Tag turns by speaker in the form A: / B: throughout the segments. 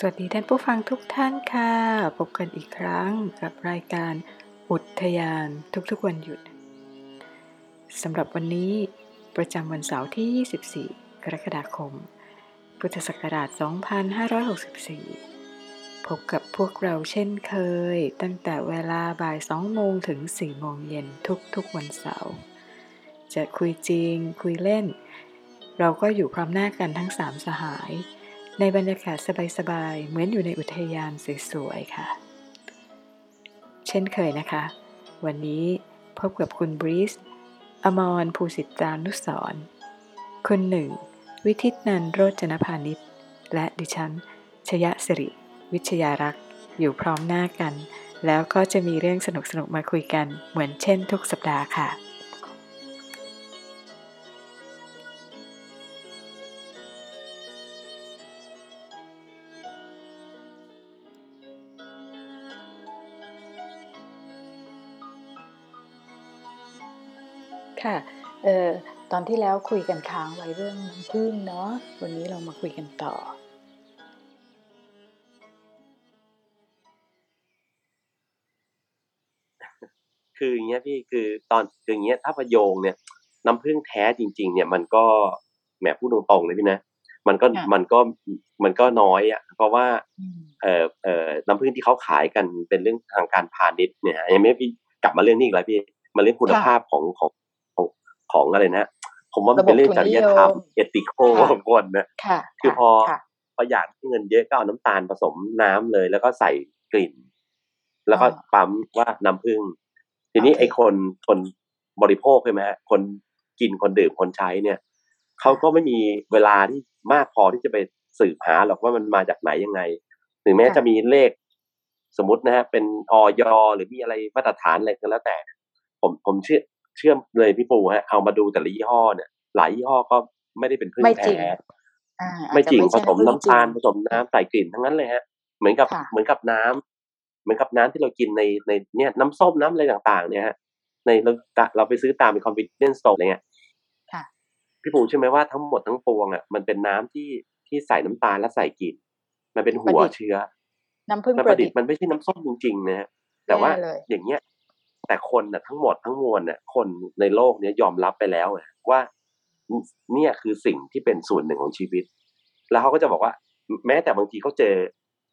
A: สวัสดีท่านผู้ฟังทุกท่านค่ะ พบกันอีกครั้งกับรายการอุทยานทุกๆวันหยุดสำหรับวันนี้ประจำวันเสาร์ที่ 24 กรกฎาคม พุทธศักราช 2564 พบกับพวกเราเช่นเคย ตั้งแต่เวลาบ่าย 2 โมงถึง 4 โมงเย็นทุกๆวันเสาร์จะคุยจริงคุยเล่น เราก็อยู่พร้อมหน้ากันทั้ง 3 สหาย ในบรรยากาศสบายๆ เหมือนอยู่ในอุทยานสวยๆ ค่ะ เช่นเคยนะคะ วันนี้พบกับคุณบริสอมรภูสิตานุสรคุณหนึ่ง วิทิตนันโรจนพานิชและดิฉัน ชยะสิริ วิชยารักษ์ อยู่พร้อมหน้ากัน แล้วก็จะมีเรื่องสนุกๆ มาคุยกันเหมือนเช่นทุกสัปดาห์ค่ะ ค่ะเอ่อตอนที่แล้วคุยกันค้างไว้เรื่องน้ำผึ้งเนาะวันนี้เรามาคุยกันต่อ
B: คืออย่างเงี้ยพี่คือตอนคืออย่างเงี้ยถ้าประโยงเนี่ยน้ำผึ้งแท้จริง ๆ เนี่ยมันก็แหมพูดตรงๆเลยพี่นะมันก็
A: ค่ะ
B: มันก็มันก็น้อยอะ เพราะว่า
A: อืม
B: เอ่อเอ่อน้ำผึ้งที่เขาขายกันเป็นเรื่องทางการพาณิชย์เนี่ยยังไม่พี่กลับมาเรื่องนี้อีกแล้วพี่มาเรื่องคุณ
A: ค่ะ
B: ภาพของของ ของของอะไรนะ ผมว่ามันเป็นเรื่องจริยธรรม
A: ระบบทุนนิยม
B: เอติโค
A: ค่ะ
B: ของคนนะ
A: ค่ะ
B: คือพอ
A: ค่ะ
B: พออยากได้เงินเยอะก็เอาน้ำตาลผสมน้ำเลย แล้วก็ใส่กลิ่น แล้วก็ปั๊มว่าน้ำผึ้งทีนี้
A: โอเค
B: ไอ้คนคนบริโภคใช่ไหมฮะคนกินคนดื่มคนใช้เนี่ยเขาก็ไม่มีเวลาที่มากพอที่จะไปสืบหาหรอกว่ามันมาจากไหนยังไงถึงแม้จะมีเลขสมมตินะฮะเป็นออยหรือมีอะไรมาตรฐานอะไรก็แล้วแต่ ผมผมเชื่อ เชื่อมเลยพี่ปูฮะเอามาดูแต่ละยี่ห้อเนี่ย หลายยี่ห้อก็ไม่ได้เป็นพึ่ง
A: ไม่จริง
B: แท้
A: อ่า
B: ไม่จริง
A: อาจ
B: ผ
A: จะ
B: สม
A: ใช่
B: น้ำตาล
A: จ
B: ผ
A: ริง
B: สมน้ำใส่กลิ่นทั้งนั้นเลยฮะ เหมือนกับ
A: ค่ะ
B: เหมือนกับน้ำเหมือนกับน้ำที่เรากินในในเนี่ยน้ำส้มน้ำอะไรต่างๆ เนี่ยฮะในเราเราไปซื้อตามเป็น convenience store อะไรเงี้ย
A: ค่ะ
B: พี่ปูใช่อไหมว่าทั้งหมดทั้งปวงอะมันเป็นน้ำที่ที่ใส่น้ำตาลและใส่กลิ่นมันเป็นหัว
A: ประดิษฐ์
B: เชื้อ
A: น้ำผึ้ง
B: มัน
A: ป
B: ประ
A: ระ
B: ดิ
A: ดิ
B: ษ
A: ษ
B: ฐ์
A: ฐ์
B: มันไม่ใช่น้ำส้มจริงๆนะฮะแต่ว่า
A: แย่เลย
B: อย่างเงี้ย แต่คนน่ะทั้งหมดทั้งมวลน่ะคนในโลกเนี้ยยอมรับไปแล้วอะว่าเนี่ยคือสิ่งที่เป็นส่วนหนึ่งของชีวิต แล้วเขาก็จะบอกว่า แม้แต่บางทีเขาเจอ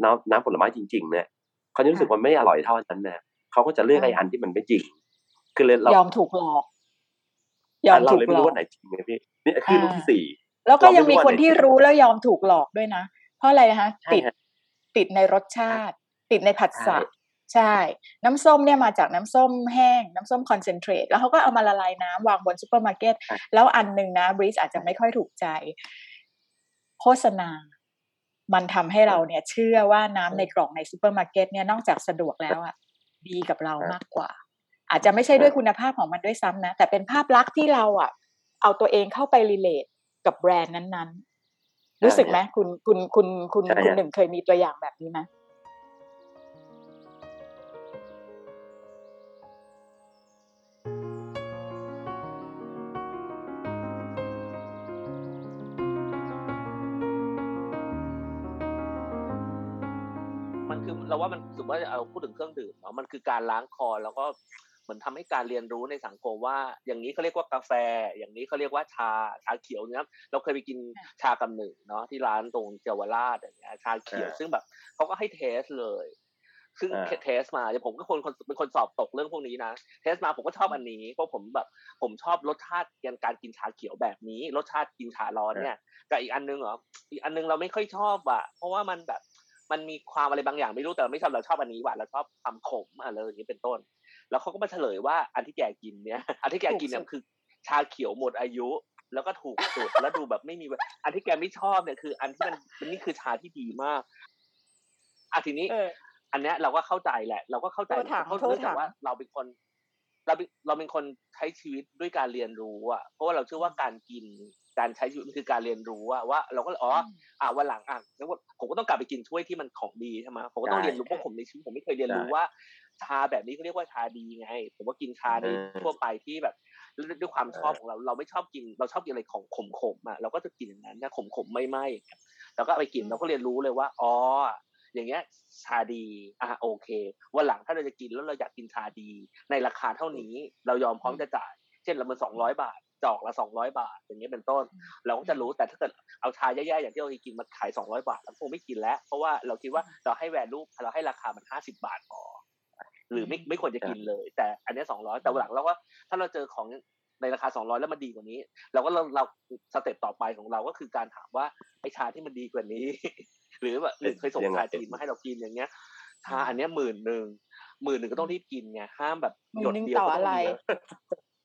B: น้ำน้ำผลไม้จริง ๆ เนี่ยเขาจะรู้สึกว่าไม่อร่อยเท่าอันนั้นนะเขาก็จะเลือกไอ้อันที่มันไม่จริง คือเลยเรา
A: ยอมถูกหลอกยอม
B: เรา
A: ถูก
B: เลย
A: ห
B: ไม่
A: ลอ
B: รู้
A: ก
B: ว่าไหนจริงไงพี่นี่คือลูกที่สี่
A: แล้วก็
B: เราไม่
A: ยังมี
B: รู้ว่า
A: คน
B: ไหน
A: ที่
B: จริง
A: รู้แล้วยอมถูกหลอกด้วยนะ เพราะอะไรนะคะ
B: ใช่
A: ติด
B: ฮะ
A: ติดในรสชาติ ติดในผัสสะ
B: ใช่
A: ใช่ น้ำส้มเนี่ยมาจากน้ำส้มแห้ง น้ำส้มคอนเซนเทรตแล้วเขาก็เอามาละลายน้ำวางบนซูเปอร์มาร์เก็ตแล้วอันหนึ่งนะบริสอาจจะไม่ค่อยถูกใจ โฆษณา มันทำให้เราเนี่ย เชื่อว่าน้ำในกล่องในซูเปอร์มาร์เก็ตเนี่ยนอกจากสะดวกแล้วอะดีกับเรามากกว่า อาจจะไม่ใช่ด้วยคุณภาพของมันด้วยซ้ำนะ แต่เป็นภาพลักษณ์ที่เราอะเอาตัวเองเข้าไปรีเลทกับแบรนด์นั้นๆ รู้สึกไหมคุณคุณคุณคุณ
B: ใช่ฮะ
A: คุณหนึ่งเคยมีตัวอย่างแบบนี้ไหม
C: เราว่ามันสมมติว่าเอาพูดถึงเครื่องดื่มเนาะมันคือการล้างคอแล้วก็เหมือนทำให้การเรียนรู้ในสังคมว่า อย่างนี้เขาเรียกว่ากาแฟ อย่างนี้เขาเรียกว่าชาชาเขียวเนี่ยเราเคยไปกินชากำหนึ่งเนาะที่ร้านตรงเยาวราชอย่างเงี้ยชาเขียว
B: อ่า
C: ซึ่งแบบเขาก็ให้ test เลย ซึ่ง
B: อ่า
C: test มาเดี๋ยวผมก็คนคนเป็นคนสอบตกเรื่องพวกนี้นะ test มาผมก็ชอบอันนี้เพราะผมแบบ ผมชอบรสชาติการกินชาเขียวแบบนี้ รสชาติกินชาร้อนเนี่ยกับอีกอันนึงเหรออีกอันนึงเราไม่ค่อยชอบอะเพราะว่ามันแบบ มันมีความอะไรบางอย่างไม่รู้แต่เราไม่ชอบเราชอบอันนี้ว่ะเราชอบความขมอะไรอย่างนี้เป็นต้น แล้วเขาก็มาเฉลยว่าอันที่แกกินเนี่ยอันที่แกกินเนี่ยคือ ชาเขียวหมดอายุ แล้วก็ถูกสุดแล้วดูแบบไม่มีอันที่แกไม่ชอบเนี่ยคือ อันที่มันมันนี่คือชาที่ดีมากอะทีนี้
A: เออ
C: อันเนี้ยเราก็เข้าใจแหละ เราก็เข้าใจ
A: โทษถาม
C: เพราะ
A: โทษ
C: เนื่องจาก
A: ถาม
C: ว่าเราเป็นคนเราเป็นเราเป็นคนใช้ชีวิตด้วยการเรียนรู้อะเพราะว่าเราเชื่อว่าการกิน การใช้ชีวิตมันคือการเรียนรู้อะว่า เราก็เลยอ๋ออ่าวันหลังอะแล้วผมก็ต้องกลับไปกินถ้วยที่มันของดีใช่ไหมผมก็ต้อง
B: ใช่
C: เรียนรู้เพราะผมในชีวิตผมไม่เคยเรียนรู้
B: ใช่
C: ว่า ชาแบบนี้เขาเรียกว่าชาดีไง ผมก็กินชาใน
B: เออ
C: ทั่วไปที่แบบด้วยความชอบของเรา เราไม่ชอบกิน เราชอบกินอะไรของขมๆอะเราก็จะกินอย่างนั้นนะขมๆไม่ไหมแล้วก็เอาไปกินเราก็เรียนรู้เลยว่าอ๋ออย่างเงี้ยชาดีอะโอเควันหลังถ้าเราจะกินแล้วเราอยากกินชาดี ในราคาเท่านี้ เรายอมพร้อมจะจ่าย เช่นเรามันสองร้อยบาท จอกละสองร้อยบาท อย่างเงี้ยเป็นต้น เราก็จะรู้แต่ถ้าเกิดเอาชาแย่ๆอย่างที่เราเคยกินมาขายสองร้อยบาทเราคงไม่กินแล้ว เพราะว่าเราคิดว่าเราให้แวลูเราให้ราคามันห้าสิบาทพอหรือไม่ไม่ควรจะกินเลย แต่อันเนี้สองร้อยแต่วันหลังเราก็ถ้าเราเจอของในราคาสองร้อยแล้วมันดีกว่านี้ เราก็เราเราสเต็ปต่อไปของเราก็คือการถามว่าไอชาที่มันดีกว่านี้ หรือแบบหรือเคยส่ง
B: ยังไง
C: ชาจีนมาให้เรากินอย่างเงี้ยชาอันเนี้ยหมื่นหนึ่งหมื่นหนึ่งก็ต้องรีบกินไงห้ามแบบหยด
D: หมื่นหนึ่ง
C: เดียว
D: ต่อ
C: ก็ต้
D: อะ
C: อง
D: ไร
C: มีเยอะ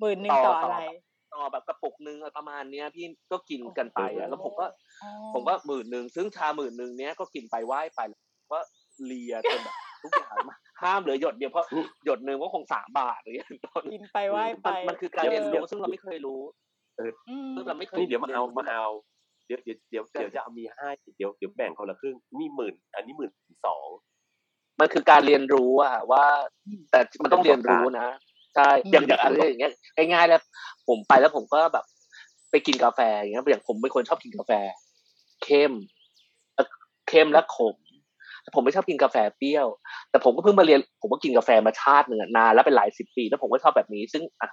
D: หมื่นหนึ่งต่ออะไร
C: ต่ อแบบกระปุกนึงอะไรประมาณเนี้ยพี่ก็กินกันไปอะแล้วผมก็
D: อ๋อ
C: ผมว่าหมื่นหนึ่งซึ่งชาหมื่นหนึ่งเนี้ยก็กินไปไหว้ไปแล้วก็เลียจนแบบทุกอย่างมาห้ามเหลือหยดเดียวเพราะหยดหนึ่งก็คงสามบาทอะไรอย่างเงี้ยเป็นต้น
D: กินไปไหว้ไป
C: มันมันคือการเรียนรู้ซึ่งเราไม่เคยรู้
D: อืม
C: ซึ่งเราไม่เคย
B: นี่เดี๋ยวมาเอา
C: รีนรู้
B: มาเอาเดี๋ยวเดี๋ยวเดี๋ยวเดี๋ยวจะเอามีให้เดี๋ยวเดี๋ยวแบ่งคนละครึ่งนี่หมื่น อันนี้หมื่นสอง
C: มันคือการเรียนรู้อะว่า แต่มันต้องเรียนรู้นะ ใช่อย่างอย่างอะไรอย่างเงี้ยง่ายๆแล้วผมไปแล้วผมก็แบบ ไปกินกาแฟอย่างเงี้ยอย่างผมเป็นคนชอบกินกาแฟ เข้มเอ่อเข้มและขมแต่ผมไม่ชอบกินกาแฟเปรี้ยว แต่ผมก็เพิ่งมาเรียน ผมก็กินกาแฟมาชาติหนึ่งอะนานแล้วเป็นหลายสิบปี แล้วผมก็ชอบแบบนี้ ซึ่งอะ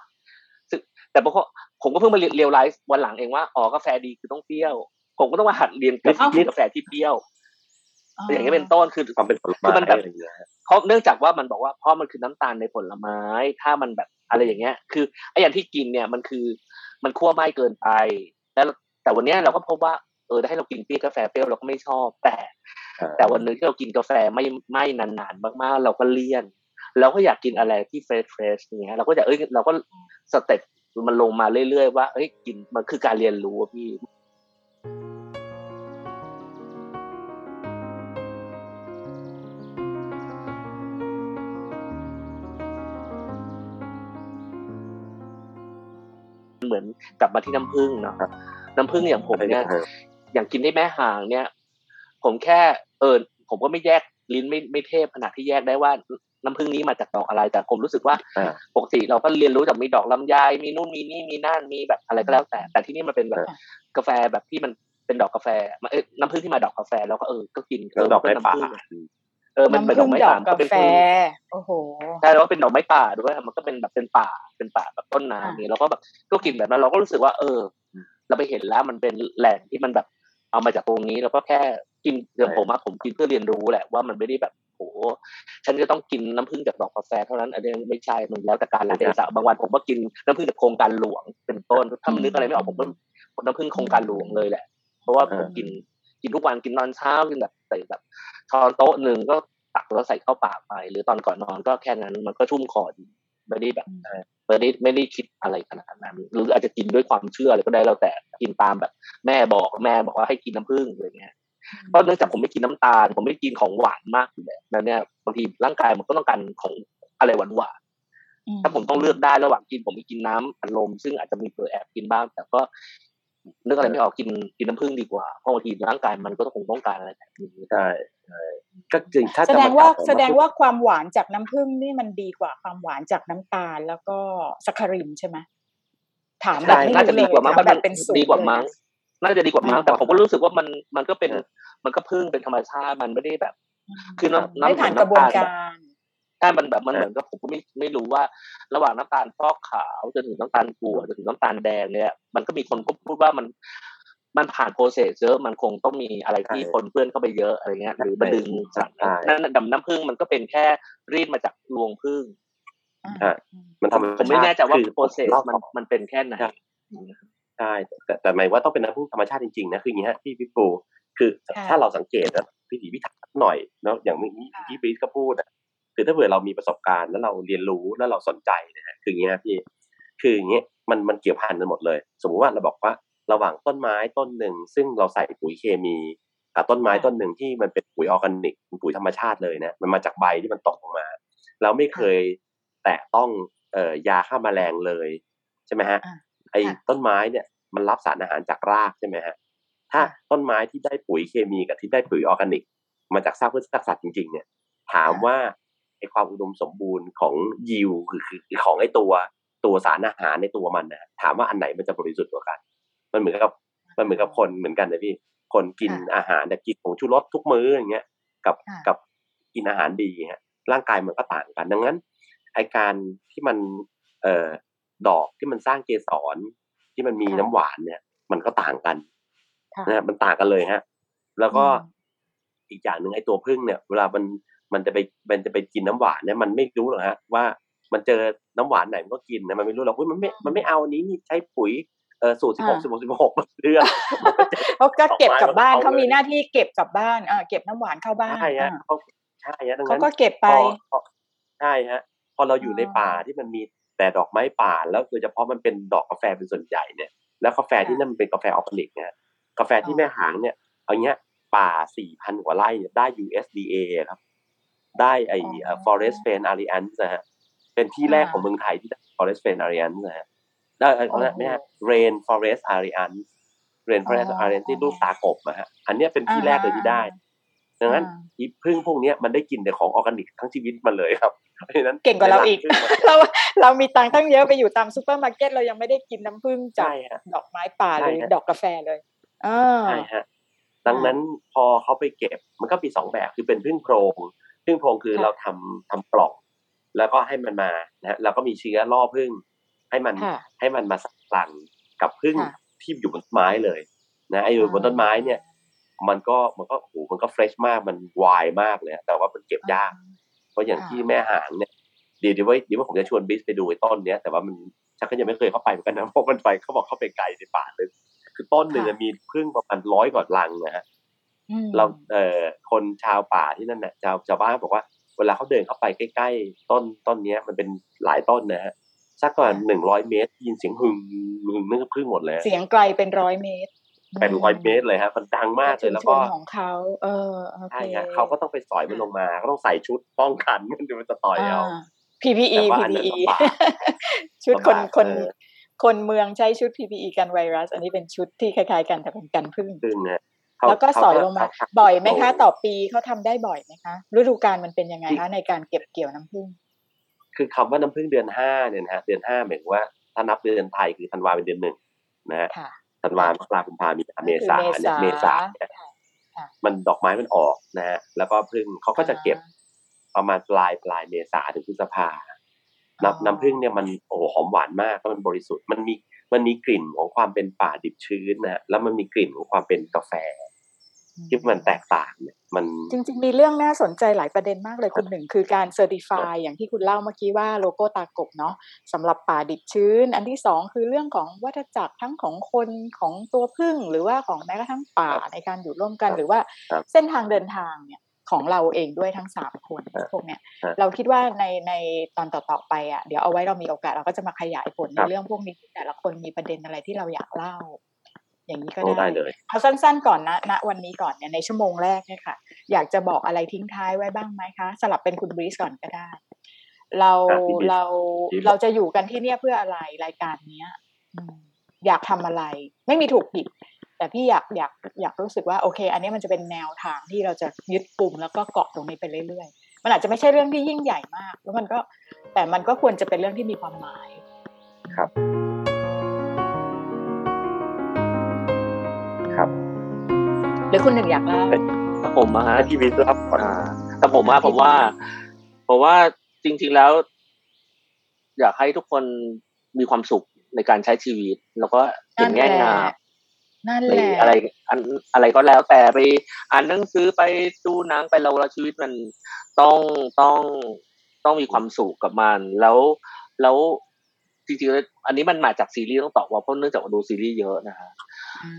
C: ซึ่งแต่ผมก็ผมก็เพิ่งมาเรียลไลซ์วันหลังเองว่าอ๋อกาแฟดีคือต้องเปรี้ยว ผมก็ต้องมาหัดเรียนกับ
D: เอ้า
C: กาแฟที่เปรี้ยว อย่างนี้ยเป็นต้นคือ
B: ความเป็นผล
C: คือ
B: ไม้
C: มันแบบ
B: อะไรอย่างเงี้ย
C: เพราะเนื่องจากว่ามันบอกว่าเพราะมันคือน้ำตาลในผลไม้ ถ้ามันแบบอะไรอย่างเงี้ย คือไอ้อย่างที่กินเนี่ยมันคือมันคั่วไหม้เกินไป แล้วแต่วันเนี้ยเราก็พบว่าเออถ้าให้เรากินเปรี้ยวกาแฟเปรี้ยวเราก็ไม่ชอบ แต่
B: อ่า
C: แต่วันหนึงที่เรากินกาแฟไม่ไม่นานๆมากๆ เราก็เลี่ยน เราก็อยากกินอะไรที่ fresh fresh อย่างเงี้ยเราก็จะเอ้ยเราก็ step มันลงมาเรื่อยๆว่าเอ้ยกินมันคือการเรียนรู้อะพี่ เหมือนกลับมาที่น้ำผึ้งเนาะน้ำผึ้งอย่างผมเนี่ยอย่างกินได้แม่ห่างเนี่ย ผมแค่เออผมก็ไม่แยกลิ้นไม่ไม่เทพขนาดที่แยกได้ว่าน้ำผึ้งนี้มาจากดอกอะไร แต่ผมรู้สึกว่า
B: อ่า
C: ปกติเราก็เรียนรู้จากมีดอกลำไยมีนู่นมีนี่มีนั่นมีแบบอะไรก็แล้วแต่ แต่ที่นี่มันเป็นแบบ
B: อ่า
C: กาแฟแบบที่มันเป็นดอกกาแฟมาเอ้ยน้ำผึ้งที่มาดอกกาแฟแล้วก็เออก็กิน
B: แล้วดอกไม้ป่า
C: เน้ำผึ้งเออมันเป็นดอกไม้
D: ดอ
C: ป่าก
D: กา
C: เป็น
D: แฟ
C: ผึ้ง
D: โอ้โห
C: ใช่แล้วก็เป็นดอกไม้ป่าด้วยมันก็เป็นแบบเป็นป่าเป็นป่าแบบต้นน้ำ
D: อ่า
C: นี่เราก็แบบก็กินแบบนั้นเราก็รู้สึกว่า เออ เราไปเห็นแล้วมันเป็นแหล่งที่มันแบบเอามาจากตรงนี้เราก็แค่กินอย่างผมอะผมกินเพื่อเรียนรู้แหละว่ามันไม่ได้แบบโอ้ฉันจะต้องกินน้ำผึ้งจากดอกกาแฟเท่านั้นอันนี้ไม่ใช่มันแล้วแต่การละเทศะบางวันผมก็กินน้ำผึ้งจากโครงการหลวงเป็นต้นถ้ามันนึกอะไรไม่ออกผมก็น้ำผึ้งโครงการหลวงเลยแหละ เพราะว่าผมกินกินทุกวันกินตอนเช้ากินแบบ ใส่แบบช้อนโต๊ะหนึ่งก็ตักแล้วใส่เข้าปากไป หรือตอนก่อนนอนก็แค่นั้นมันก็ชุ่มคอดีไม่ได้แบบ
D: อืม
C: ไม่ได้ไม่ได้คิดอะไรขนาดนั้น หรืออาจจะกินด้วยความเชื่ออะไรก็ได้แล้วแต่กินตามแบบ แม่บอกแม่บอกว่าให้กินน้ำผึ้งอะไรเงี้ยเพราะเนื่องจากผมไม่กินน้ำตาล ผมไม่กินของหวานมากอยู่แล้วแล้วเนี่ยบางทีร่างกายมันก็ต้องการของอะไรหวานหวานๆถ้าผมต้องเลือกได้ระหว่างกินผมไม่กินน้ำอัดลมซึ่งอาจจะมีเผลอแอบกินบ้าง แต่ก็ นึกอะไรไม่ออกกินกินน้ำผึ้งดีกว่าเพราะบางทีร่างกายมันก็คงต้องการอะไรแบบนี้
B: ใช่ใช่ก็จริงถ้า
D: แส
B: จะ
D: ด
B: ม
D: งว่า
B: จับผม
D: แสดงว่าความหวานจากน้ำผึ้งนี่มันดีกว่าความหวานจากน้ำตาลแล้วก็สักคาริมใช่ไหมถามแบ
C: ใช่
D: บไม่
C: น่าจะ
D: รู้
C: ดี
D: เลย
C: กว่ามั้ง
D: ถามแบบเป็นสูตร
C: ดีกว่ามั้ง
D: เลยนะ
C: น่าจะดีกว่ามั้ง
D: อ่า
C: แต่ผมก็รู้สึกว่ามันมันก็เป็นมันก็พึ่งเป็นธรรมชาติมันไม่ได้แบบ คือน้ำ
D: ไม่
C: น้ำ
D: ผ่านกระบวนการ
C: ใช่มันแบบมันเหมือนกับผมก็ไม่ไม่รู้ว่า ระหว่างน้ำตาลฟอกขาวจนถึงน้ำตาลกั่วจนถึงน้ำตาลแดงเนี่ย มันก็มีคนก็พูดว่ามันมันผ่าน process เยอะมันคงต้องมีอะไรที่ปนเปื้อนเข้าไปเยอะอะไรเงี้ย หรือมาดึงสารนั่นดำน้ำผึ้งมันก็เป็นแค่รีดมาจากรวงผึ้ง
D: อ่า
B: มันทำ
C: ผมไม่แน่ใจว่า
B: คือ
C: process เล่ามัน
B: ต่อ
C: มันเป็นแค่ไหน
B: ใช่แต่แต่หมายว่าต้องเป็นน้ำผึ้งธรรมชาติจริงๆนะคืออย่างนี้ฮะพี่พี่ปูคือ
D: ค่ะ
B: ถ้าเราสังเกตอะพิถีพิถันหน่อยเนาะอย่างเมื่อกี้
D: ค่ะ
B: ที่บรีสก็พูดอะ คือถ้าเผื่อเรามีประสบการณ์แล้วเราเรียนรู้แล้วเราสนใจนะฮะคืออย่างนี้ฮะพี่คืออย่างนี้มันมันเกี่ยวพันกันหมดเลย สมมุติว่าเราบอกว่าระหว่างต้นไม้ต้นหนึ่ง ซึ่งเราใส่ปุ๋ยเคมีกับต้นไม้ต้นหนึ่งที่มันเป็นปุ๋ยออร์แกนิกเป็นปุ๋ยธรรมชาติเลยนะมันมาจากใบที่มันตกลงมา เราไม่เคยแตะต้องเอ่อยาฆ่าแมลงเลยใช่ไหมฮะ
D: อ่า
B: ไอ้
D: ค่ะ
B: ต้นไม้เนี่ยมันรับสารอาหารจากรากใช่ไหมฮะถ้า
D: ค่ะ
B: ต้นไม้ที่ได้ปุ๋ยเคมีกับที่ได้ปุ๋ยออร์แกนิก มาจากซากพืชซากสัตว์จริงๆเนี่ยถามว่า ไอ้ความอุดมสมบูรณ์ของยิวคือคือคือของไอ้ตัวตัวสารอาหารในตัวมันนะถามว่าอันไหนมันจะบริสุทธิ์กว่ากัน มันเหมือนกับมันเหมือนกับคนเหมือนกันนะพี่ คนกิน
D: ค่ะ
B: อาหารแต่กินผงชูรสทุกมื้ออย่างเงี้ย กับ
D: ค่ะ
B: กับกินอาหารดีฮะร่างกายมันก็ต่างกัน ดังนั้นไอการที่มันเอ่อดอกที่มันสร้างเกสรที่มันมี
D: ค่ะ
B: น้ำหวานเนี่ย มันก็ต่างกัน
D: ค่ะ
B: นะฮะมันต่างกันเลยฮะ แล้วก็
D: อืม
B: อีกอย่างหนึ่งไอ้ตัวพึ่งเนี่ย เวลามัน มันจะไปมันจะไปกินน้ำหวานเนี่ยมันไม่รู้หรอกฮะว่ามันเจอน้ำหวานไหนมันก็กินนะมันไม่รู้หรอกว่ามันไม่มันไม่เอาอันนี้นี่ใช้ปุ๋ยเออสูตรสิบหก
D: อ่า
B: สิบหกสิบหกเดือนมันก็จะ
D: เขาก็เก็บกลับบ้าน
B: เอาเลย
D: เขามีหน้าที่เก็บกลับบ้านเออเก็บน้ำหวานเข้าบ้าน
B: ใช่ฮะ
D: อ่า
B: เขาใช่ฮะดัง
D: เขา
B: นั้น
D: ก็เก็บไป
B: พอพอใช่ฮะพอเราอยู่ใน
D: อ๋อ
B: ป่าที่มันมีแต่ดอกไม้ป่าแล้วโดยเฉพาะมันเป็นดอกกาแฟเป็นส่วนใหญ่เนี่ย แล้วกาแฟที่
D: ค่ะ
B: นั่นมันเป็นกาแฟออร์แกนิกนะฮะกาแฟที่
D: อ๋อ
B: แม่หางเนี่ยเอาเงี้ยป่าสี่พันกว่าไร่เนี่ยได้ USDA ครับ ได้ไอ้
D: อ๋อ
B: Forest Friend Alliance นะฮะเป็นที่แรก
D: อ่า
B: ของเมืองไทยที่ได้ Forest Friend Alliance นะฮะได้เอ้ย
D: โอ้โห
B: ไม่ใช่ Rain Forest Alliance Rain Forest
D: อ๋อ
B: Alliance ที่รูปตากบนะฮะอันเนี้ยเป็นที่แรกเลยที่ได้ดังนั้น
D: อ่า
B: อีผึ้งพวกเนี้ยมันได้กินแต่ของออร์แกนิกทั้งชีวิตมันเลยครับเพราะฉะนั้น
D: เก่งกว่าเราอีก
B: ในหลัผึ้งมัน
D: เราเรามีตังค์ตั้งเยอะไปอยู่ตามซูเปอร์มาร์เก็ตเรายังไม่ได้กินน้ำผึ้งจาก
B: ใช่ฮะ
D: ดอกไม้ป่า
B: ใช่
D: หรือ
B: ฮะ
D: ดอกกาแฟเลยอ่า
B: ใช่ฮะดังนั้นพอเขาไปเก็บมันก็มีสองแบบคือเป็นผึ้งโพรง ผึ้งโพรงคือ
D: ค่ะ
B: เราทำทำปล่อง แล้วก็ให้มันมานะฮะแล้วก็มีเชื้อล่อผึ้ง ให้มัน
D: ค่ะ
B: ให้มันมาสักลังกับผึ้ง
D: ค่ะ
B: ที่อยู่บนต้นไม้เลยนะไอ้อยู่บนต้นไม้เนี่ย มันก็มันก็โอ้โหมันก็ fresh มากมันวายมากเลยอะแต่ว่ามันเก็บยาก เพราะอย่าง
D: ค่ะ
B: ที่แม่หางเนี่ยเดี๋ยวเดี๋ยวไว้เดี๋ยวว่าผมจะชวนบิสไปดูไอ้ต้นเนี้ยแต่ว่ามันชักก็ยังไม่เคยเข้าไปเหมือนกันนะเพราะมันไปเขาบอกเข้าไปไกลในป่าเลยคือต้นหนึ่งอะมีพึ่งประมาณร้อยกว่าลังนะฮะ
D: อืม
B: เราเอ่อคนชาวป่าที่นั่นน่ะชาวชาวบ้านบอกว่า เวลาเขาเดินเข้าไปใกล้ๆต้นต้นเนี้ยมันเป็นหลายต้นนะฮะสักประมาณหนึ่งร้อยเมตรได้ยินเสียงหึงหึงนั่นก็พึ่งหมดเลย
D: เสียงไกลเป็นร้อยเมตร
B: เป็นร้อยเมตรเลยฮะมันดังมากเลยแล้วก็
D: ชุมชนของเขาเออโอเค
B: ใช่ฮะเขาก็ต้องไปสอยมันลงมาก็ต้องใส่ชุดป้องกันมันเดี๋ยวมันจะต่อยเอา
D: อ่า PPE
B: แต่ว่าอันนั้น
D: PPE
B: ลำบาก
D: ชุดคน
B: ลำบาก
D: คน
B: เออ
D: คนเมืองใช้ชุด PPE กันไวรัส อันนี้เป็นชุดที่คล้ายๆกันแต่เป็นกันพึ่ง
B: พึ่งนะเขา
D: แล้วก็
B: เขา
D: สอยลงมา
B: เข
D: บ่อยไหมคะ
B: โต่
D: อปีเขาทำได้บ่อยไหมคะฤดูกาลมันเป็นยังไงคะในการเก็บเกี่ยวน้ำผึ้ง
B: คือคำว่าน้ำพึ่งเดือนห้าเนี่ยนะฮะเดือนห้าหมายถึงว่าถ้านับเดือนไทยคือธันวาเป็นเดือนหนึ่งนะฮะ
D: ค่ะ
B: ธันวามกราคมกุมภามีนาเมษา
D: ก็คือ
B: เนี่ย
D: เม
B: เม
D: ษา
B: ษาเนี่ย
D: ค่ะค่ะ
B: มันดอกไม้มันออกนะฮะแล้วก็ผึ้งเขาก็จะเก็บประมาณปลายปลายเมษาถึงพฤษภา
D: อ๋อ
B: น้ำน้ำผึ้งเนี่ยมันโอ้โหหอมหวานมากแล้วมันบริสุทธิ์มันมี มันมีกลิ่นของความเป็นป่าดิบชื้นนะฮะแล้วมันมีกลิ่นของความเป็นกาแฟที่มันแตกต่างเนี่ยมัน
D: จริง ๆ มีเรื่องน่าสนใจหลายประเด็นมากเลยคุณหนึ่งคือการ certify อย่างที่คุณเล่าเมื่อกี้ว่าโลโก้ตากบเนาะสำหรับป่าดิบชื้น อันที่สองคือเรื่องของวัฏจักรทั้งของคนของตัวพึ่งหรือว่าของแม้กระทั่งป่า
B: ครับ
D: ในการอยู่ร่วมกัน
B: ครับ
D: หรือว่า
B: ครับ
D: เส้นทางเดินทางเนี่ย ของเราเองด้วยทั้งสามคน
B: ครับ
D: พวกเนี้ย
B: ครับ
D: เราคิดว่าในในตอนต่อๆไปอะเดี๋ยวเอาไว้เรามีโอกาสเราก็จะมาขยายผลใน
B: ครับ
D: เรื่องพวกนี้แต่ละคนมีประเด็นอะไรที่เราอยากเล่า อย่างนี้ก็
B: โอ้
D: ได้
B: ได้เลย
D: เอาสั้นๆก่อนนะณวันนี้ก่อนเนี่ยในชั่วโมงแรกเนี่ยค่ะ อยากจะบอกอะไรทิ้งท้ายไว้บ้างไหมคะ สลับเป็นคุณบริสก่อนก็ได้ เรา
B: ครับพี่บริส
D: เรา
B: พี่บอก
D: เราจะอยู่กันที่เนี่ยเพื่ออะไรรายการเนี้ยอืมอยากทำอะไร ไม่มีถูกผิด แต่พี่อยากอยากอยากรู้สึกว่าโอเค อันนี้มันจะเป็นแนวทางที่เราจะยึดกลุ่มแล้วก็เกาะตรงนี้ไปเรื่อยๆ มันอาจจะไม่ใช่เรื่องที่ยิ่งใหญ่มาก แล้วมันก็แต่มันก็ควรจะเป็นเรื่องที่มีความหมาย
B: ครับ ครับ
D: หรือคุณหนึ่งอยากเล่า
C: แต่ผมอะฮะ
B: ให้พี่วิทย์รับก่อน
C: อ่าแต่ผมว่าผมว่าผมว่าจริง ๆแล้ว อยากให้ทุกคนมีความสุขในการใช้ชีวิต แล้วก็เห็นแง่งาม
D: นั่น
C: ใน
D: แหละ
C: อะไรอันอะไรก็แล้วแต่ไปอ่านหนังสือไปดูหนังไปเราเราชีวิตมันต้องต้องต้องมีความสุขกับมัน แล้วแล้วจริงๆแล้วอันนี้มันมาจากซีรีส์ต้องตอบว่าเพราะเนื่องจากว่าดูซีรีส์เยอะนะฮะ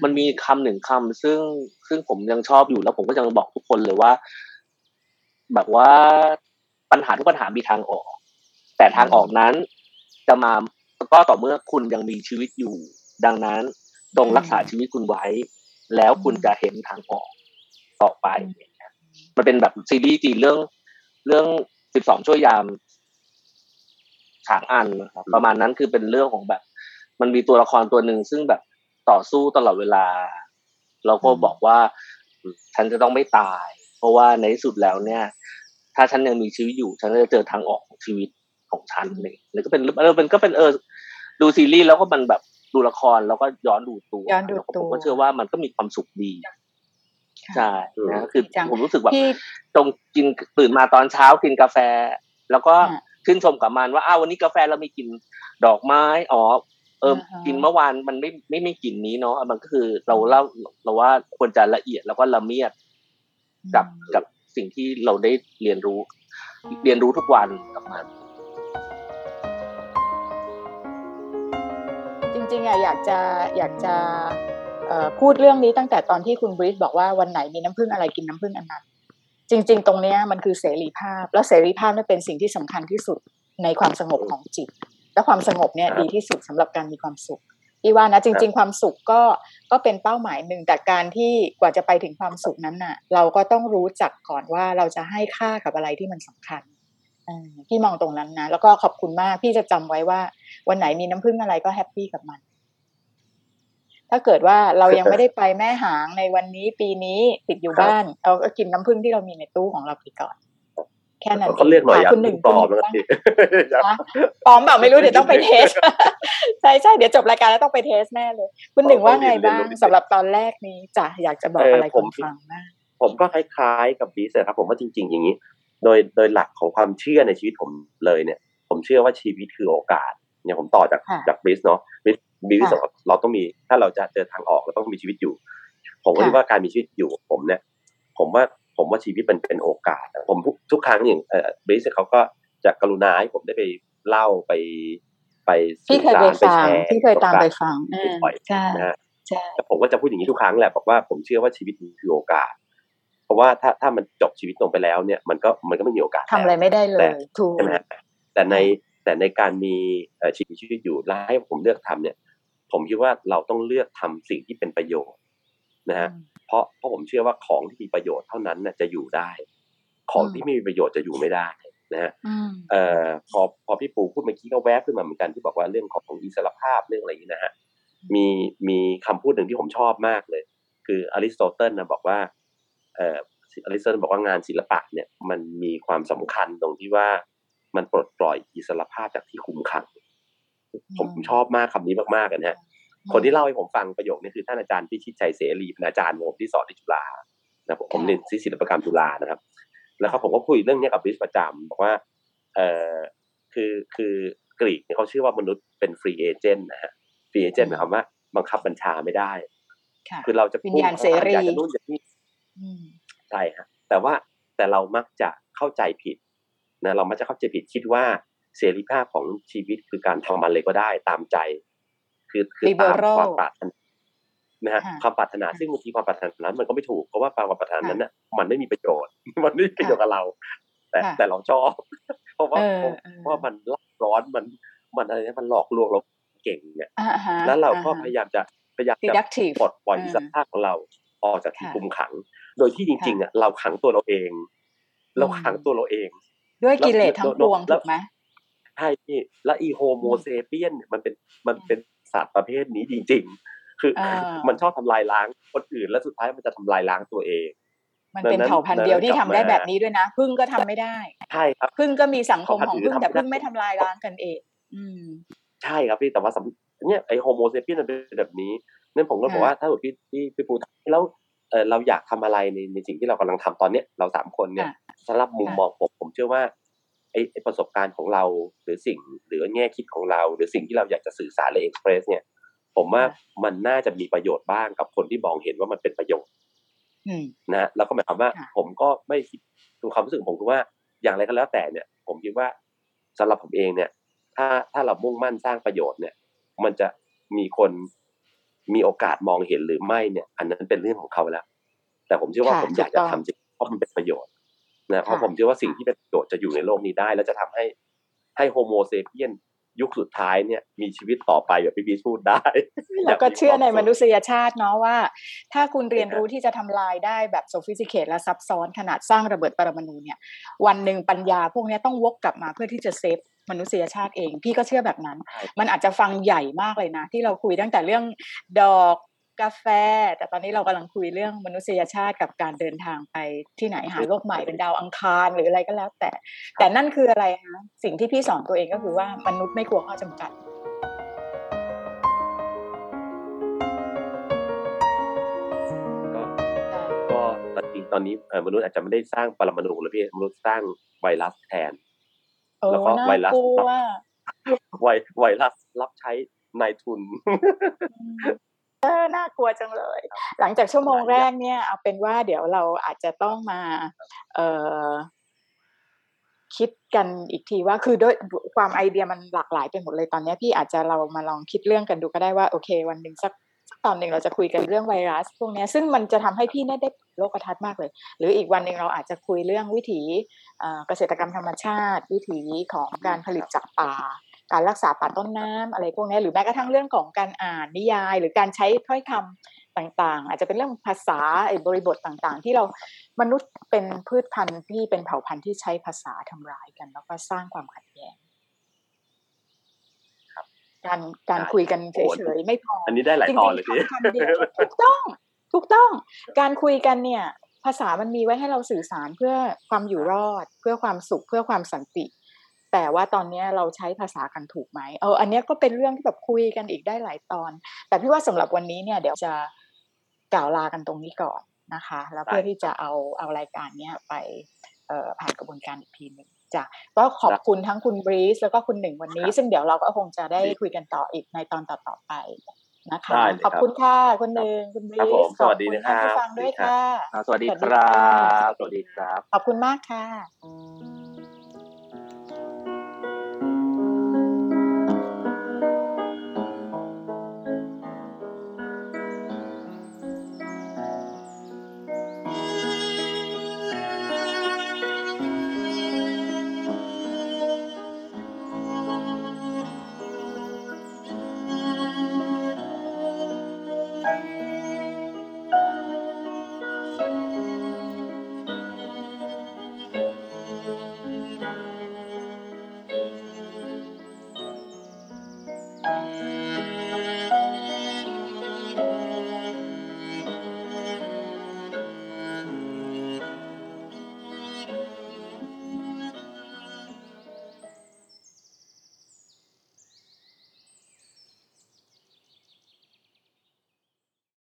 C: มันมีคำหนึ่งคำซึ่งซึ่งผมยังชอบอยู่แล้วผมก็ยังบอกทุกคนเลยว่า แบบว่าปัญหาทุกปัญหามีทางออก แต่ทางออกนั้นจะมาก็ต่อเมื่อคุณยังมีชีวิตอยู่ ดังนั้น จงรักษาชีวิตคุณไว้ แล้วคุณจะเห็นทางออกต่อไป มันเป็นแบบซีรีส์จีนเรื่อง เรื่องสิบสองชั่วยามฉางอันนะครับประมาณนั้นคือเป็นเรื่องของแบบ มันมีตัวละครตัวหนึ่งซึ่งแบบต่อสู้ตลอดเวลา เราก็บอกว่า ฉันจะต้องไม่ตาย เพราะว่าในที่สุดแล้วเนี่ย ถ้าฉันยังมีชีวิตอยู่ ฉันก็จะเจอทางออกของชีวิตของฉันเลยแล้วก็เป็นเออมันก็เป็นเออดูซีรีส์แล้วก็มันแบบ ดูละครแล้วก็ย้อนดูตัว
D: ย้อนดูตัว
C: ผมก็เชื่อว่ามันก็มีความสุขดีใช่นะคือ
D: ดีจัง
C: ผมรู้สึกแบบ
D: พี่
C: ตรงกินตื่นมาตอนเช้ากินกาแฟ แล้วก็
D: อ่า
C: ชื่นชมกับมันว่าอ้าววันนี้กาแฟเรามีกลิ่นดอกไม้อ๋อเออ
D: อ่าฮะ
C: กินเมื่อวานมันไม่ไม่ไม่กลิ่นนี้เนาะมันก็คือเราเล่าเราว่าควรจะละเอียดแล้วก็ละเมียดกับกับสิ่งที่เราได้เรียนรู้ เรียนรู้ทุกวันกับมัน
D: ริงๆอะอยากจะอยากจะเอ่อพูดเรื่องนี้ตั้งแต่ตอนที่คุณบริสบอกว่าวันไหนมีน้ำผึ้งอะไรกินน้ำผึ้งอันนั้น จริง ๆ ตรงเนี้ยมันคือเสรีภาพ แล้วเสรีภาพนั่นเป็นสิ่งที่สำคัญที่สุดในความสงบของจิต และความสงบเนี่ย
B: ครับ
D: ดีที่สุดสำหรับการมีความสุขพี่ว่านะจริง ๆ ความสุขก็ก็เป็นเป้าหมายหนึ่งแต่การที่กว่าจะไปถึงความสุขนั้นน่ะ เราก็ต้องรู้จักก่อนว่าเราจะให้ค่ากับอะไรที่มันสำคัญเออ พี่มองตรงนั้นนะแล้วก็ขอบคุณมากพี่จะจำไว้ว่า วันไหนมีน้ำผึ้งอะไรก็แฮปปี้กับมัน ถ้าเกิดว่าเรายังไม่ได้ไปแม่หางในวันนี้ปีนี้ติดอยู่
B: ครับ
D: บ้านเราก็กินน้ำผึ้งที่เรามีในตู้ของเราไปก่อน แค่นั้น
B: ก็เลือกหน่อยอย่า
D: คุณหนึ่ง
B: ปลอม
D: คุณ
B: แล้ว
D: หนึ่ง
B: สิ
D: บ้างปลอมเปล่าไม่รู้เดี๋ยวต้องไปเทสใช่ใช่เดี๋ยวจบรายการแล้วต้องไปเทสแน่เลย คุณหนึ่งว่าไงบ้างสำหรับตอนแรกนี้จ้ะอยากจะบอกอะไรคุณฟังบ้าง
B: ผมก็คล้ายๆกับบีสนะครับผมว่าจริง ๆ อย่างนี้ โดยโดยหลักของความเชื่อในชีวิตผมเลยเนี่ย ผมเชื่อว่าชีวิตคือโอกาสเนี่ยผมต่อจาก
D: ค่ะ
B: จากบีสเนาะบีสบีส
D: ค่ะ
B: บอกว่าเราต้องมีถ้าเราจะเจอทางออกเราต้องมีชีวิตอยู่ ผมก็
D: ค่ะ
B: คิดว่าการมีชีวิตอยู่ของผมเนี่ย ผมว่าผมว่าชีวิตมันเป็นโอกาสนะผมทุกทุกครั้งอย่างเออบีสเขาก็จะกรุณาให้ผมได้ไปเล่าไปไป
D: พี่เคย
B: สื่อ
D: ไป
B: สาร
D: ฟัง
B: แชร์
D: พี่เคยตามไป
B: ประสบกรณ์
D: ฟังอืม
B: บ่อย
D: ใช่
B: นะฮะ
D: ใช่
B: แต่ผมก็จะพูดอย่างนี้ทุกครั้งแหละบอกว่าผมเชื่อว่าชีวิตมันคือโอกาส เพราะว่าถ้าถ้ามันจบชีวิตลงไปแล้วเนี่ยมันก็มันก็ไม่มีโอกาส
D: ทำอะไร
B: แล้ว
D: ไม่ได้เลยถูก
B: ใช่ไหมฮะแต่ในแต่ในการมีเอ่อชีวิตชีวิตอยู่แล้วให้ผมเลือกทำเนี่ย ผมคิดว่าเราต้องเลือกทำสิ่งที่เป็นประโยชน์นะฮะเพราะเพราะผมเชื่อว่าของที่มีประโยชน์เท่านั้นน่ะจะอยู่ได้ ของที่ไม่มีประโยชน์จะอยู่ไม่ได้นะฮะ
D: อืม
B: เอ่อพอพอพี่ปูพูดเมื่อกี้ก็แวบขึ้นมาเหมือนกันที่บอกว่าเรื่องของอิสรภาพเรื่องอะไรอย่างนี้นะฮะมีมีคำพูดหนึ่งที่ผมชอบมากเลย คืออริสโตเติลนะบอกว่า เอ่ออริสโตเติลบอกว่างานศิลปะเนี่ยมันมีความสำคัญตรงที่ว่ามันปลดปล่อยอิสรภาพจากที่คุมขัง ผมชอบมากคำนี้มากๆกันนะฮะคนที่เล่าให้ผมฟังประโยคนี้คือท่านอาจารย์พิชิตชัยเสรีเป็นอาจารย์ผมที่สอนที่จุฬานะผมผมเรียนที่ศิลปกรรมจุฬานะครับ แล้วก็ผมก็คุยเรื่องเนี้ยกับบิสประจำบอกว่าเอ่อคือคือกรีกเนี่ยเขาเชื่อว่ามนุษย์เป็น free agent นะฮะ free agent หมายความว่าบังคับบัญชาไม่ได้
D: ค่ะ
B: คือเราจะ
D: วิญญาณเสรี
B: อยากจะนู่นอยากนี่
D: อืม
B: ใช่ฮะแต่ว่าแต่เรามักจะเข้าใจผิดนะเรามักจะเข้าใจผิดคิดว่าเสรีภาพของชีวิตคือการทำอะไรก็ได้ตามใจ คือคือตาม
D: Liberal
B: ความปรารถนานะฮะ
D: ค่ะ
B: ความปรารถนาซึ่งบางทีความปรารถนานั้นมันก็ไม่ถูกเพราะว่าความปรารถนานั้นน่ะมันไม่มีประโยชน์ มันไม่มีประโยชน์กับเรา แต่
D: ค่ะ
B: แต่เราชอบเพราะว่า
D: เออ
B: เพราะ
D: เออ
B: เพราะว่ามันร้อนมันมันอะไรนะมันหลอกลวงเราเก่งเนี่ย
D: อ่าฮะ
B: แล้วเราก็
D: อ่ฮะ
B: พยายามจะพยายามจะ
D: Deductive
B: ปลดปล่อย
D: อ่า
B: อิสรภาพของเราออกจากที่
D: ค่ะ
B: คุมขัง โดยที่จริงๆอะเราขังตัวเราเอง เรา
D: อืม
B: ขังตัวเราเอง
D: ด้วยกิเลสทั้งปวง
B: แล้ว
D: ถูกไหม
B: ใช่พี่และอีโฮโมเซเปียนเนี่ยมันเป็นมันเป็นสัตว์ประเภทนี้จริง ๆ คือ
D: อ่า
B: มันชอบทำลายล้างคนอื่น แล้วสุดท้ายมันจะทำลายล้างตัวเอง
D: มันเป็น
B: ดังนั้น
D: เผ่าพันธุ์เดียวที่
B: ดังนั้
D: ทำ
B: น
D: ได้
B: กลับมา
D: แบบนี้ด้วยนะพึ่งก็ทำไม่ได้
B: ใช่ครับ
D: พึ่งก็มีสังคม
B: เผ่าพั
D: ข
B: นธุ์
D: องพึ่ง
B: อื่น
D: แต่
B: ทำไม่ได้
D: พึ่งไม่ทำลายล้างกันเอง อืม
B: ใช่ครับพี่แต่ว่าสำเนี่ยไอ Homo sapiens มันเป็นแบบนี้นั่นผมก็บอก
D: ค่ะ
B: ว่าถ้าเกิดพี่พี่พี่ปูถามแล้ว เออเราอยากทำอะไรในในสิ่งที่เรากำลังทำตอนเนี้ยเราสามคนเนี่ย
D: ค่ะ
B: สำหรับมุม
D: ค่ะ
B: มองผมผมเชื่อว่าไอไอประสบการณ์ของเราหรือสิ่งหรือแง่คิดของเรา หรือสิ่งที่เราอยากจะสื่อสารและ express เนี่ย ผมว่ามันน่าจะมีประโยชน์บ้างกับคนที่มองเห็นว่ามันเป็นประโยชน์
D: อืม
B: นะฮะแล้วก็หมายความว่า
D: ค่ะ
B: ผมก็ไม่คิดดูความรู้สึกของผมคือว่าอย่างไรก็แล้วแต่เนี่ย ผมคิดว่าสำหรับผมเองเนี่ย ถ้าถ้าเรามุ่งมั่นสร้างประโยชน์เนี่ย มันจะมีคน มีโอกาสมองเห็นหรือไม่เนี่ย อันนั้นเป็นเรื่องของเขาแล้ว แต่ผมเชื่อว่า
D: ค่ะ
B: ผมอยากจะ
D: ถูกต้อง
B: ทำจริงเพราะมันเป็นประโยชน์นะเพราะ
D: ค่ะ
B: ผมเชื่อว่าสิ่งที่เป็นประโยชน์จะอยู่ในโลกนี้ได้ แล้วจะทำให้ให้โฮโมเซเปียนยุคสุดท้ายเนี่ยมีชีวิตต่อไปแบบพี่บีพูดได้
D: แล้วก็เชื่อในมนุ
B: ษย์
D: ษยชาติเนาะว่า ถ้าคุณเรียนรู้ที่จะทำลายได้แบบโซฟิส i เค e และซับซ้อนขนาดสร้างระเบิดปรมาณูเนี่ย วันหนึ่งปัญญาพวกเนี้ยต้องวกกลับมาเพื่อที่จะเซฟ มนุษยชาติเอง พี่ก็เชื่อแบบนั้น มันอาจจะฟังใหญ่มากเลยนะ ที่เราคุยตั้งแต่เรื่องดอกกาแฟ แต่ตอนนี้เรากำลังคุยเรื่องมนุษยชาติกับการเดินทางไปที่ไหนหาโลกใหม่เป็นดาวอังคารหรืออะไรก็แล้ว แต่ แต่นั่นคืออะไรคะสิ่งที่พี่สอนตัวเองก็คือว่ามนุษย์ไม่กลัวข้อจำกัด
B: ก็ก็ตอนนี้เอ่อมนุษย์อาจจะไม่ได้สร้างปรมาณูแล้วพี่มนุษย์สร้างไวรัสแทน
D: เออ
B: แล้วก็
D: น่า
B: ไวรัส
D: กลัว
B: ไวไวรัสรับใช้นายทุน
D: เออน่ากลัวจังเลย หลังจากชั่วโมงแรกเนี่ย เอาเป็นว่าเดี๋ยวเราอาจจะต้องมา เอ่อคิดกันอีกทีว่าคือด้วยความไอเดียมันหลากหลายไปหมดเลยตอนเนี้ยพี่อาจจะเรามาลองคิดเรื่องกันดูก็ได้ว่า โอเค วันหนึ่งสักสัก ตอนหนึ่งเราจะคุยกันเรื่องไวรัส พวกนี้ซึ่งมันจะทำให้พี่เนี่ยได้โลกทัศน์มากเลย หรืออีกวันหนึ่งเราอาจจะคุยเรื่องวิถีเกษตรกรรมธรรมชาติ วิถีของการผลิตจากป่า การรักษาป่าต้นน้ำอะไรพวกนี้หรือแม้กระทั่งเรื่องของการอ่านนิยาย หรือการใช้ถ้อยคำต่างๆ อาจจะเป็นเรื่องภาษาบริบทต่างๆ ที่เรามนุษย์เป็นพืชพันธุ์ที่เป็นเผ่าพันธุ์ที่ใช้ภาษาทำร้ายกัน แล้วก็สร้างความขัดแย้ง การการ
B: ได้
D: คุยกัน
B: โอ้
D: เฉยๆไม่พอ
B: อันนี้ได้หลาย
D: จริ
B: ตอน
D: ง
B: เลย
D: ๆ
B: พี่
D: คำคำเดียวถูกต้องถูกต้อง การคุยกันเนี่ย ภาษามันมีไว้ให้เราสื่อสารเพื่อความอยู่รอด เพื่อความสุขเพื่อความสันติ แต่ว่าตอนเนี้ยเราใช้ภาษากันถูกไหมเอออันเนี้ยก็เป็นเรื่องที่แบบคุยกันอีกได้หลายตอน แต่พี่ว่าสำหรับวันนี้เนี่ยเดี๋ยวจะกล่าวลากันตรงนี้ก่อนนะคะ แล้วเพื่อที่จะเอาเอารายการเนี้ยไปเอ่อผ่านกระบวนการอีกทีหนึ่ง จ้ะก็ขอบคุณทั้งคุณบรีสแล้วก็คุณหนึ่งวันนี้ ซึ่งเดี๋ยวเราก็คงจะได้คุยกันต่ออีกในตอนต่อๆไปนะคะ
B: ได้เลย
D: ขอบคุณค่ะคุณหนึ่งคุณบรี
B: ครับผม
D: ส
B: สวัสดี
D: ขอณ
B: นะครับ
D: ท่านผู้ฟังด้วย
B: สวัสดีครับ
D: ค่ะ
C: อ่าสวัสดี
D: สวัส
C: ค
D: ดี
C: รั
D: ค่ะ
C: บสวัสดีครับ
D: ขอบคุณมากค่ะ